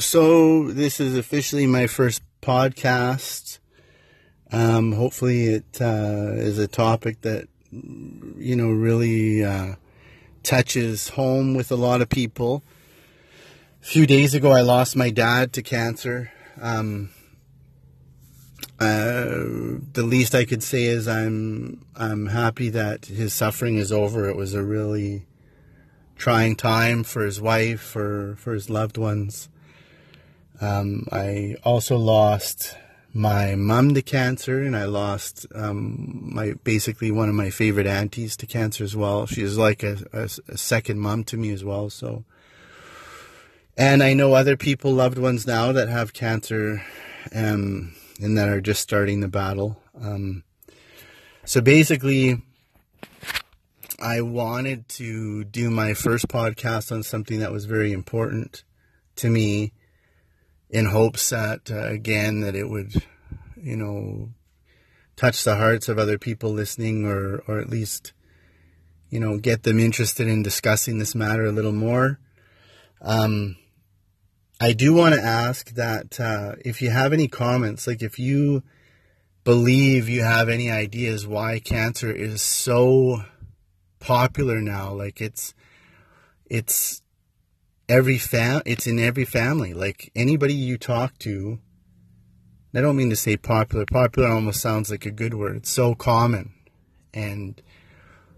so this is officially my first podcast. Um, hopefully, it uh, is a topic that you know really uh, touches home with a lot of people. A few days ago, I lost my dad to cancer. Um, uh, the least I could say is I'm I'm happy that his suffering is over. It was a really trying time for his wife, for for his loved ones. Um, I also lost my mom to cancer, and I lost um, my basically one of my favorite aunties to cancer as well. She's like a, a, a, second mom to me as well. So, and I know other people, loved ones now that have cancer, um, and that are just starting the battle. Um, so basically, I wanted to do my first podcast on something that was very important to me in hopes that, uh, again, that it would, you know, touch the hearts of other people listening or, or at least, you know, get them interested in discussing this matter a little more. Um, I do want to ask that uh, if you have any comments, like if you believe you have any ideas why cancer is so popular now, like it's, it's every fam it's in every family. Like anybody you talk to, I don't mean to say popular. Popular almost sounds like a good word. It's so common. And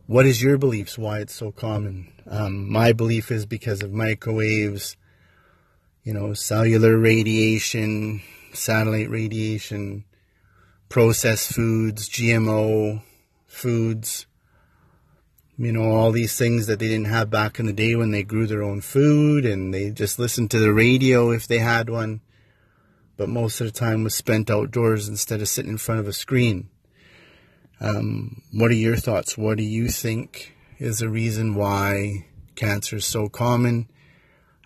what is your beliefs why it's so common? Um, my belief is because of microwaves, you know, cellular radiation, satellite radiation, processed foods, GMO foods, you know, all these things that they didn't have back in the day when they grew their own food and they just listened to the radio if they had one. But most of the time was spent outdoors instead of sitting in front of a screen. Um, what are your thoughts? What do you think is the reason why cancer is so common?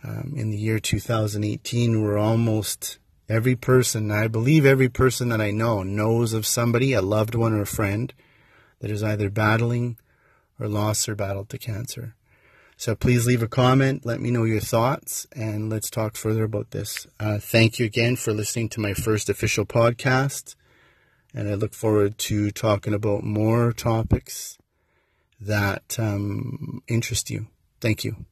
Um, in the year 2018, we're almost every person, I believe every person that I know, knows of somebody, a loved one or a friend, that is either battling or lost or battled to cancer. So please leave a comment, let me know your thoughts, and let's talk further about this. Uh, thank you again for listening to my first official podcast, and I look forward to talking about more topics that um, interest you. Thank you.